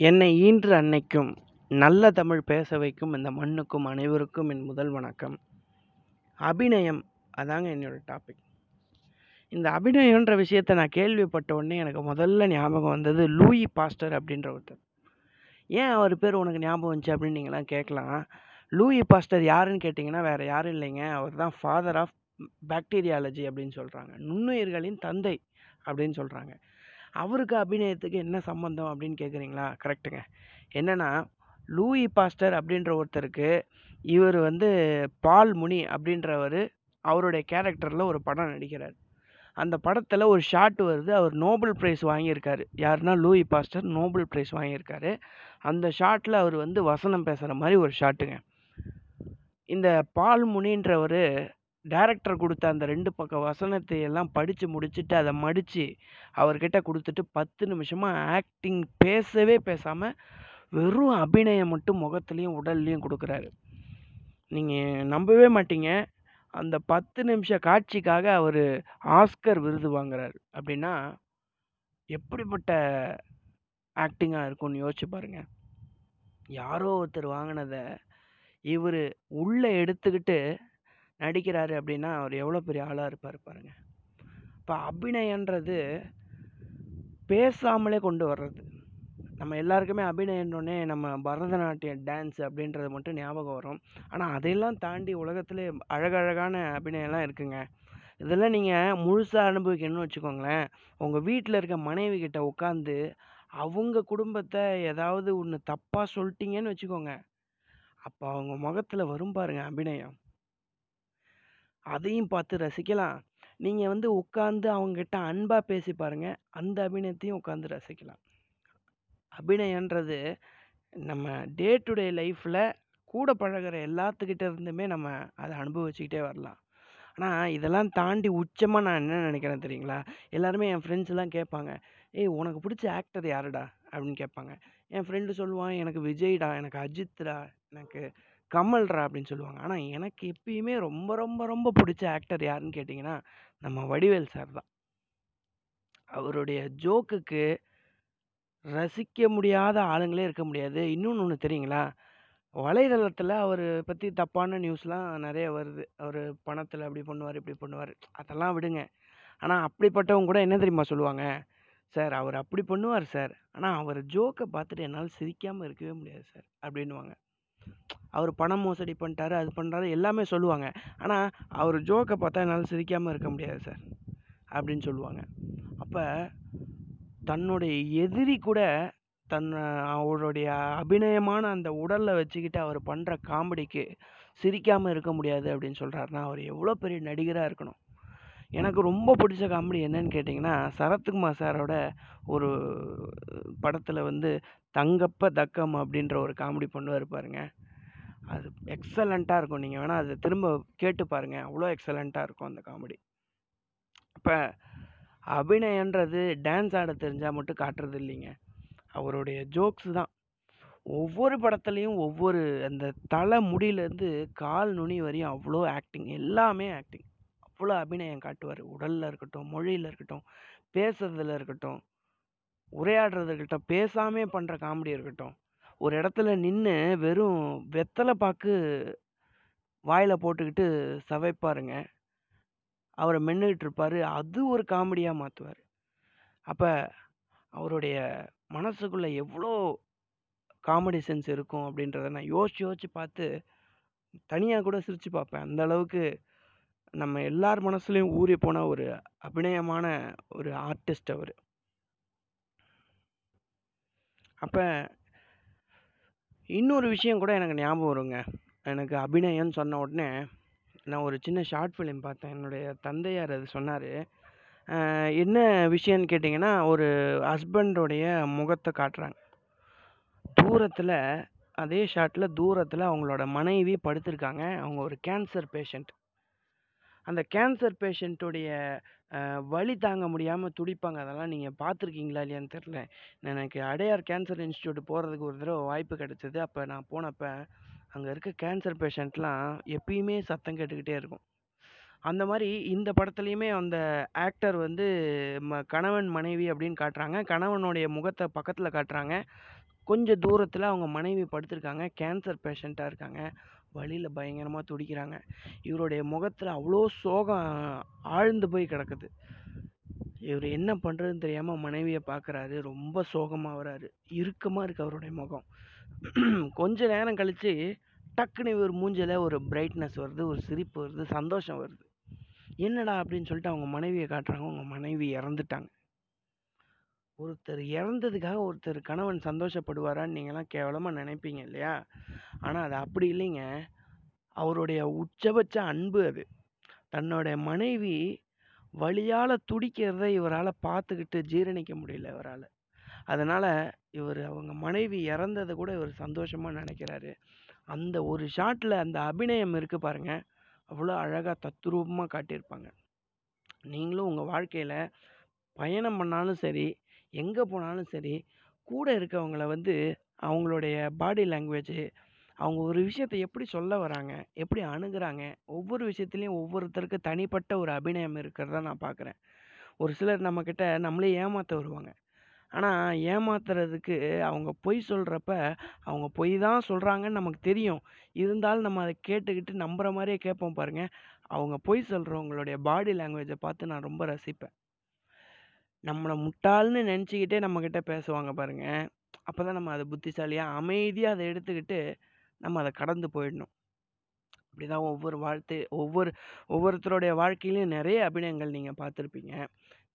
என்னை ஈன்ற அன்னைக்கும் நல்ல தமிழ் பேச வைக்கும் இந்த மண்ணுக்கும் அனைவருக்கும் என் முதல் வணக்கம். அபிநயம் அதாங்க என்னோட டாபிக் இந்த அபிநயன்ற விஷயத்தை நான் கேள்விப்பட்ட உடனே எனக்கு முதல்ல ஞாபகம் வந்தது லூயி பாஸ்டர் அப்படின்ற ஒருத்தர். ஏன் அவர் பேர் உனக்கு ஞாபகம் வந்துச்சு அப்படின்னு நீங்களாம் கேட்கலாம். லூயி பாஸ்டர் யாருன்னு கேட்டிங்கன்னா வேறு யாரும் இல்லைங்க. அவர் தான் ஃபாதர் ஆஃப் பாக்டீரியாலஜி அப்படின்னு சொல்கிறாங்க நுண்ணுயிர்களின் தந்தை அப்படின்னு சொல்கிறாங்க அவருக்கு அபிநயத்துக்கு என்ன சம்மந்தம் அப்படின்னு கேட்குறீங்களா? கரெக்டுங்க என்னென்னா லூயி பாஸ்டர் அப்படின்ற ஒருத்தருக்கு இவர் வந்து பால் முனி அப்படின்றவர் அவருடைய கேரக்டரில் ஒரு படம் நடிக்கிறார். அந்த படத்தில் ஒரு ஷாட் வருது. அவர் நோபல் ப்ரைஸ் வாங்கியிருக்காரு. யாருன்னா லூயி பாஸ்டர் நோபல் ப்ரைஸ் வாங்கியிருக்காரு. அந்த ஷாட்டில் அவர் வந்து வசனம் பேசுகிற மாதிரி ஒரு ஷாட்டுங்க. இந்த பால் முனின்றவர் டேரக்டர் கொடுத்த அந்த ரெண்டு பக்கம் வசனத்தை எல்லாம் படித்து முடிச்சுட்டு அதை மடித்து அவர்கிட்ட கொடுத்துட்டு பத்து நிமிஷமாக ஆக்டிங் பேசவே பேசாமல் வெறும் அபிநயம் மட்டும் முகத்துலேயும் உடல்லையும் கொடுக்குறாரு. நீங்கள் நம்பவே மாட்டீங்க. அந்த பத்து நிமிஷ காட்சிக்காக அவர் ஆஸ்கர் விருது வாங்குறாரு. அப்படின்னா எப்படிப்பட்ட ஆக்டிங்காக இருக்கும்னு யோசிச்சு பாருங்கள் யாரோ ஒருத்தர் வாங்கினதை இவர் உள்ளே எடுத்துக்கிட்டு நடிக்கிறாரு அப்படின்னா அவர் எவ்வளோ பெரிய ஆளாக இருப்பார் பாருங்கள் இப்போ அபிநயன்றது பேசாமலே கொண்டு வர்றது. நம்ம எல்லாருக்குமே அபிநயன்னொடனே நம்ம பரதநாட்டியம் டான்ஸ் அப்படின்றது மட்டும் ஞாபகம் வரும். ஆனால் அதையெல்லாம் தாண்டி உலகத்திலே அழகழகான அபிநயம்லாம் இருக்குங்க. இதெல்லாம் நீங்கள் முழுசாக அனுபவிக்கணும்னு வச்சுக்கோங்களேன். உங்கள் வீட்டில் இருக்க மனைவி கிட்ட உட்காந்து அவங்க குடும்பத்தை ஏதாவது ஒன்று தப்பாக சொல்லிட்டீங்கன்னு வச்சுக்கோங்க. அப்போ அவங்க முகத்தில் வரும் பாருங்கள் அபிநயம். அதையும் பார்த்து ரசிக்கலாம். நீங்கள் வந்து உட்காந்து அவங்ககிட்ட அன்பாக பேசி பாருங்கள் அந்த அபிநயத்தையும் உட்காந்து ரசிக்கலாம். அபிநயன்றது நம்ம டே டு டே லைஃப்பில் கூட பழகிற எல்லாத்துக்கிட்ட இருந்துமே நம்ம அதை அனுபவிச்சுக்கிட்டே வரலாம். ஆனால் இதெல்லாம் தாண்டி உச்சமாக நான் என்ன நினைக்கிறேன் தெரியுங்களா? எல்லாருமே என் ஃப்ரெண்ட்ஸ்லாம் கேட்பாங்க ஏய் உனக்கு பிடிச்ச ஆக்டர் யாருடா? அப்படின்னு கேட்பாங்க. என் ஃப்ரெண்டு சொல்லுவான் எனக்கு விஜய்டா எனக்கு அஜித்டா எனக்கு கமல்ரா அப்படின்னு சொல்லுவாங்க. ஆனால் எனக்கு எப்பயுமே ரொம்ப ரொம்ப ரொம்ப பிடிச்ச ஆக்டர் யாருன்னு கேட்டிங்கன்னா நம்ம வடிவேல் சார் தான். அவருடைய ஜோக்குக்கு ரசிக்க முடியாத ஆளுங்களே இருக்க முடியாது. இன்னொன்று ஒன்று தெரியுங்களா? வலைதளத்தில் அவர் பற்றி தப்பான நியூஸ்லாம் நிறைய வருது. அவர் பணத்தில் அப்படி பண்ணுவார் இப்படி பண்ணுவார். அதெல்லாம் விடுங்க. ஆனால் அப்படிப்பட்டவங்க கூட என்ன தெரியுமா சொல்லுவாங்க? சார் அவர் அப்படி பண்ணுவார் சார். ஆனால் அவர் ஜோக்கை பார்த்துட்டு என்னால் சிரிக்காமல் இருக்கவே முடியாது சார். அப்படின்வாங்க அவர் பணம் மோசடி பண்ணிட்டாரு அது பண்ணுறாரு எல்லாமே சொல்லுவாங்க. ஆனால் அவர் ஜோக்கை பார்த்தா என்னால் சிரிக்காமல் இருக்க முடியாது சார் அப்படின்னு சொல்லுவாங்க. அப்போ தன்னுடைய எதிரி கூட தன் அவருடைய அபிநயமான அந்த உடலில் வச்சுக்கிட்டு அவர் பண்ணுற காமெடிக்கு சிரிக்காமல் இருக்க முடியாது அப்படின்னு சொல்கிறாருன்னா அவர் எவ்வளோ பெரிய நடிகராக இருக்கணும். எனக்கு ரொம்ப பிடிச்ச காமெடி என்னன்னு கேட்டிங்கன்னா சரத்குமார் சாரோட ஒரு படத்தில் வந்து தங்கப்ப தக்கம் அப்படின்ற ஒரு காமெடி பண்ணுவார் பாருங்க. அது எக்ஸலண்ட்டாக இருக்கும். நீங்கள் வேணால் அதை திரும்ப கேட்டு பாருங்கள் அவ்வளோ எக்ஸலண்ட்டாக இருக்கும் அந்த காமெடி. இப்போ அபிநயன்றது டான்ஸ் ஆட தெரிஞ்சால் மட்டும் காட்டுறது இல்லைங்க. அவருடைய ஜோக்ஸ் தான். ஒவ்வொரு படத்துலையும் ஒவ்வொரு அந்த தலை முடியிலேருந்து கால் நுனி வரையும் அவ்வளோ ஆக்டிங். எல்லாமே ஆக்டிங். அவ்வளோ அபிநயம் காட்டுவார். உடலில் இருக்கட்டும் மொழியில் இருக்கட்டும் பேசுறதுல இருக்கட்டும் உரையாடுறது இருக்கட்டும் பேசாமே பண்ணுற காமெடி இருக்கட்டும். ஒரு இடத்துல நின்று வெறும் வெத்தலை பாக்கு வாயில் போட்டுக்கிட்டு சவைப்பாருங்க. அவரை மென்னுக்கிட்டு இருப்பார். அது ஒரு காமெடியாக மாற்றுவார் அப்போ அவருடைய மனசுக்குள்ளே எவ்வளோ காமெடி சென்ஸ் இருக்கும் அப்படின்றத நான் யோசித்து யோசித்து பார்த்து தனியாக கூட சிரித்து பார்ப்பேன். அந்த அளவுக்கு நம்ம எல்லார் மனசுலையும் ஊறி போன ஒரு அபிநயமான ஒரு ஆர்டிஸ்ட் அவர். அப்போ இன்னொரு விஷயம் கூட எனக்கு ஞாபகம் வருங்க. எனக்கு அபிநயம்னு சொன்ன உடனே நான் ஒரு சின்ன ஷார்ட் ஃபிலிம் பார்த்தேன். என்னுடைய தந்தையார் அது சொன்னார். என்ன விஷயம்னு கேட்டிங்கன்னா ஒரு ஹஸ்பண்டோடைய முகத்தை காட்டுறாங்க. தூரத்தில் அதே ஷாட்டில் தூரத்தில் அவங்களோட மனைவி படுத்திருக்காங்க. அவங்க ஒரு கேன்சர் பேஷண்ட் அந்த கேன்சர் பேஷண்ட்டுடைய வலி தாங்க முடியாமல் துடிப்பாங்க அதெல்லாம் நீங்கள் பார்த்துருக்கீங்களா இல்லையான்னு தெரில எனக்கு அடையார் கேன்சர் இன்ஸ்டியூட் போகிறதுக்கு ஒரு தடவை வாய்ப்பு கிடச்சிது அப்போ நான் போனப்போ அங்கே இருக்க கேன்சர் பேஷண்ட்லாம் எப்பயுமே சத்தம் கேட்டுக்கிட்டே இருக்கும் அந்த மாதிரி இந்த படத்துலையுமே அந்த ஆக்டர் வந்து ம கணவன், மனைவி அப்படின்னு காட்டுறாங்க. கணவனுடைய முகத்தை பக்கத்தில் காட்டுறாங்க. கொஞ்சம் தூரத்தில் அவங்க மனைவி படுத்திருக்காங்க. கேன்சர் பேஷண்ட்டாக இருக்காங்க. வழியில் பயங்கரமாக துடிக்கிறாங்க. இவருடைய முகத்தில் அவ்வளோ சோகம் ஆழ்ந்து போய் கிடக்குது. இவர் என்ன பண்ணுறதுன்னு தெரியாமல் மனைவியை பார்க்குறாரு. ரொம்ப சோகமாக வராரு இறுக்கமாக இருக்குது அவருடைய முகம். கொஞ்ச நேரம் கழித்து டக்குனு இவர் மூஞ்சில் ஒரு பிரைட்னஸ் வருது. ஒரு சிரிப்பு வருது. சந்தோஷம் வருது. என்னடா அப்படின்னு சொல்லிட்டு அவங்க மனைவியை காட்டுறாங்க. அவங்க மனைவி இறந்துட்டாங்க. ஒருத்தர் இறந்ததுக்காக ஒருத்தர் கணவன் சந்தோஷப்படுவாரான்னு நீங்கள்லாம் கேவலமாக நினைப்பீங்க இல்லையா? ஆனால் அது அப்படி இல்லைங்க. அவருடைய உச்சபட்ச அன்பு அது. தன்னுடைய மனைவி வழியால் துடிக்கிறத இவரால் பார்த்துக்கிட்டு ஜீரணிக்க முடியல இவரால் அதனால் இவர் அவங்க மனைவி இறந்ததை கூட இவர் சந்தோஷமாக நினைக்கிறாரு. அந்த ஒரு ஷாட்டில் அந்த அபிநயம் இருக்குது பாருங்க. அவ்வளோ அழகாக தத்ரூபமாக காட்டியிருப்பாங்க. நீங்களும் உங்கள் வாழ்க்கையில் பயணம் பண்ணாலும் சரி, எங்கே போனாலும் சரி, கூட இருக்கவங்கள வந்து அவங்களுடைய பாடி லாங்குவேஜு அவங்க ஒரு விஷயத்த எப்படி சொல்ல வராங்க, எப்படி அணுகுறாங்க, ஒவ்வொரு விஷயத்துலையும் ஒவ்வொருத்தருக்கு தனிப்பட்ட ஒரு அபிநயம் இருக்கிறத நான் பார்க்குறேன். ஒரு சிலர் நம்மக்கிட்ட நம்மளே ஏமாற்ற வருவாங்க. ஆனால் ஏமாத்துறதுக்கு அவங்க பொய் சொல்கிறப்ப அவங்க பொய் தான் சொல்கிறாங்கன்னு நமக்கு தெரியும். இருந்தாலும் நம்ம அதை கேட்டுக்கிட்டு நம்புகிற மாதிரியே கேட்போம் பாருங்கள் அவங்க பொய் சொல்கிறவங்களுடைய பாடி லாங்குவேஜை பார்த்து நான் ரொம்ப ரசிப்பேன். நம்மளை முட்டாள்னு நினச்சிக்கிட்டே நம்மக்கிட்ட பேசுவாங்க பாருங்கள் அப்போ தான் நம்ம அதை புத்திசாலியாக அமைதியாக அதை எடுத்துக்கிட்டு, நம்ம அதை கடந்து போயிடணும். இப்படிதான் ஒவ்வொரு வாழ்த்து ஒவ்வொரு ஒவ்வொருத்தருடைய வாழ்க்கையிலையும் நிறைய அபிநயங்கள் நீங்கள் பார்த்துருப்பீங்க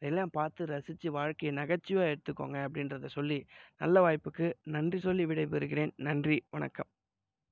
இதெல்லாம் பார்த்து ரசித்து வாழ்க்கையை நகைச்சுவாக எடுத்துக்கோங்க அப்படின்றத சொல்லி, நல்ல வாய்ப்புக்கு நன்றி சொல்லி விடைபெறுகிறேன். நன்றி, வணக்கம்.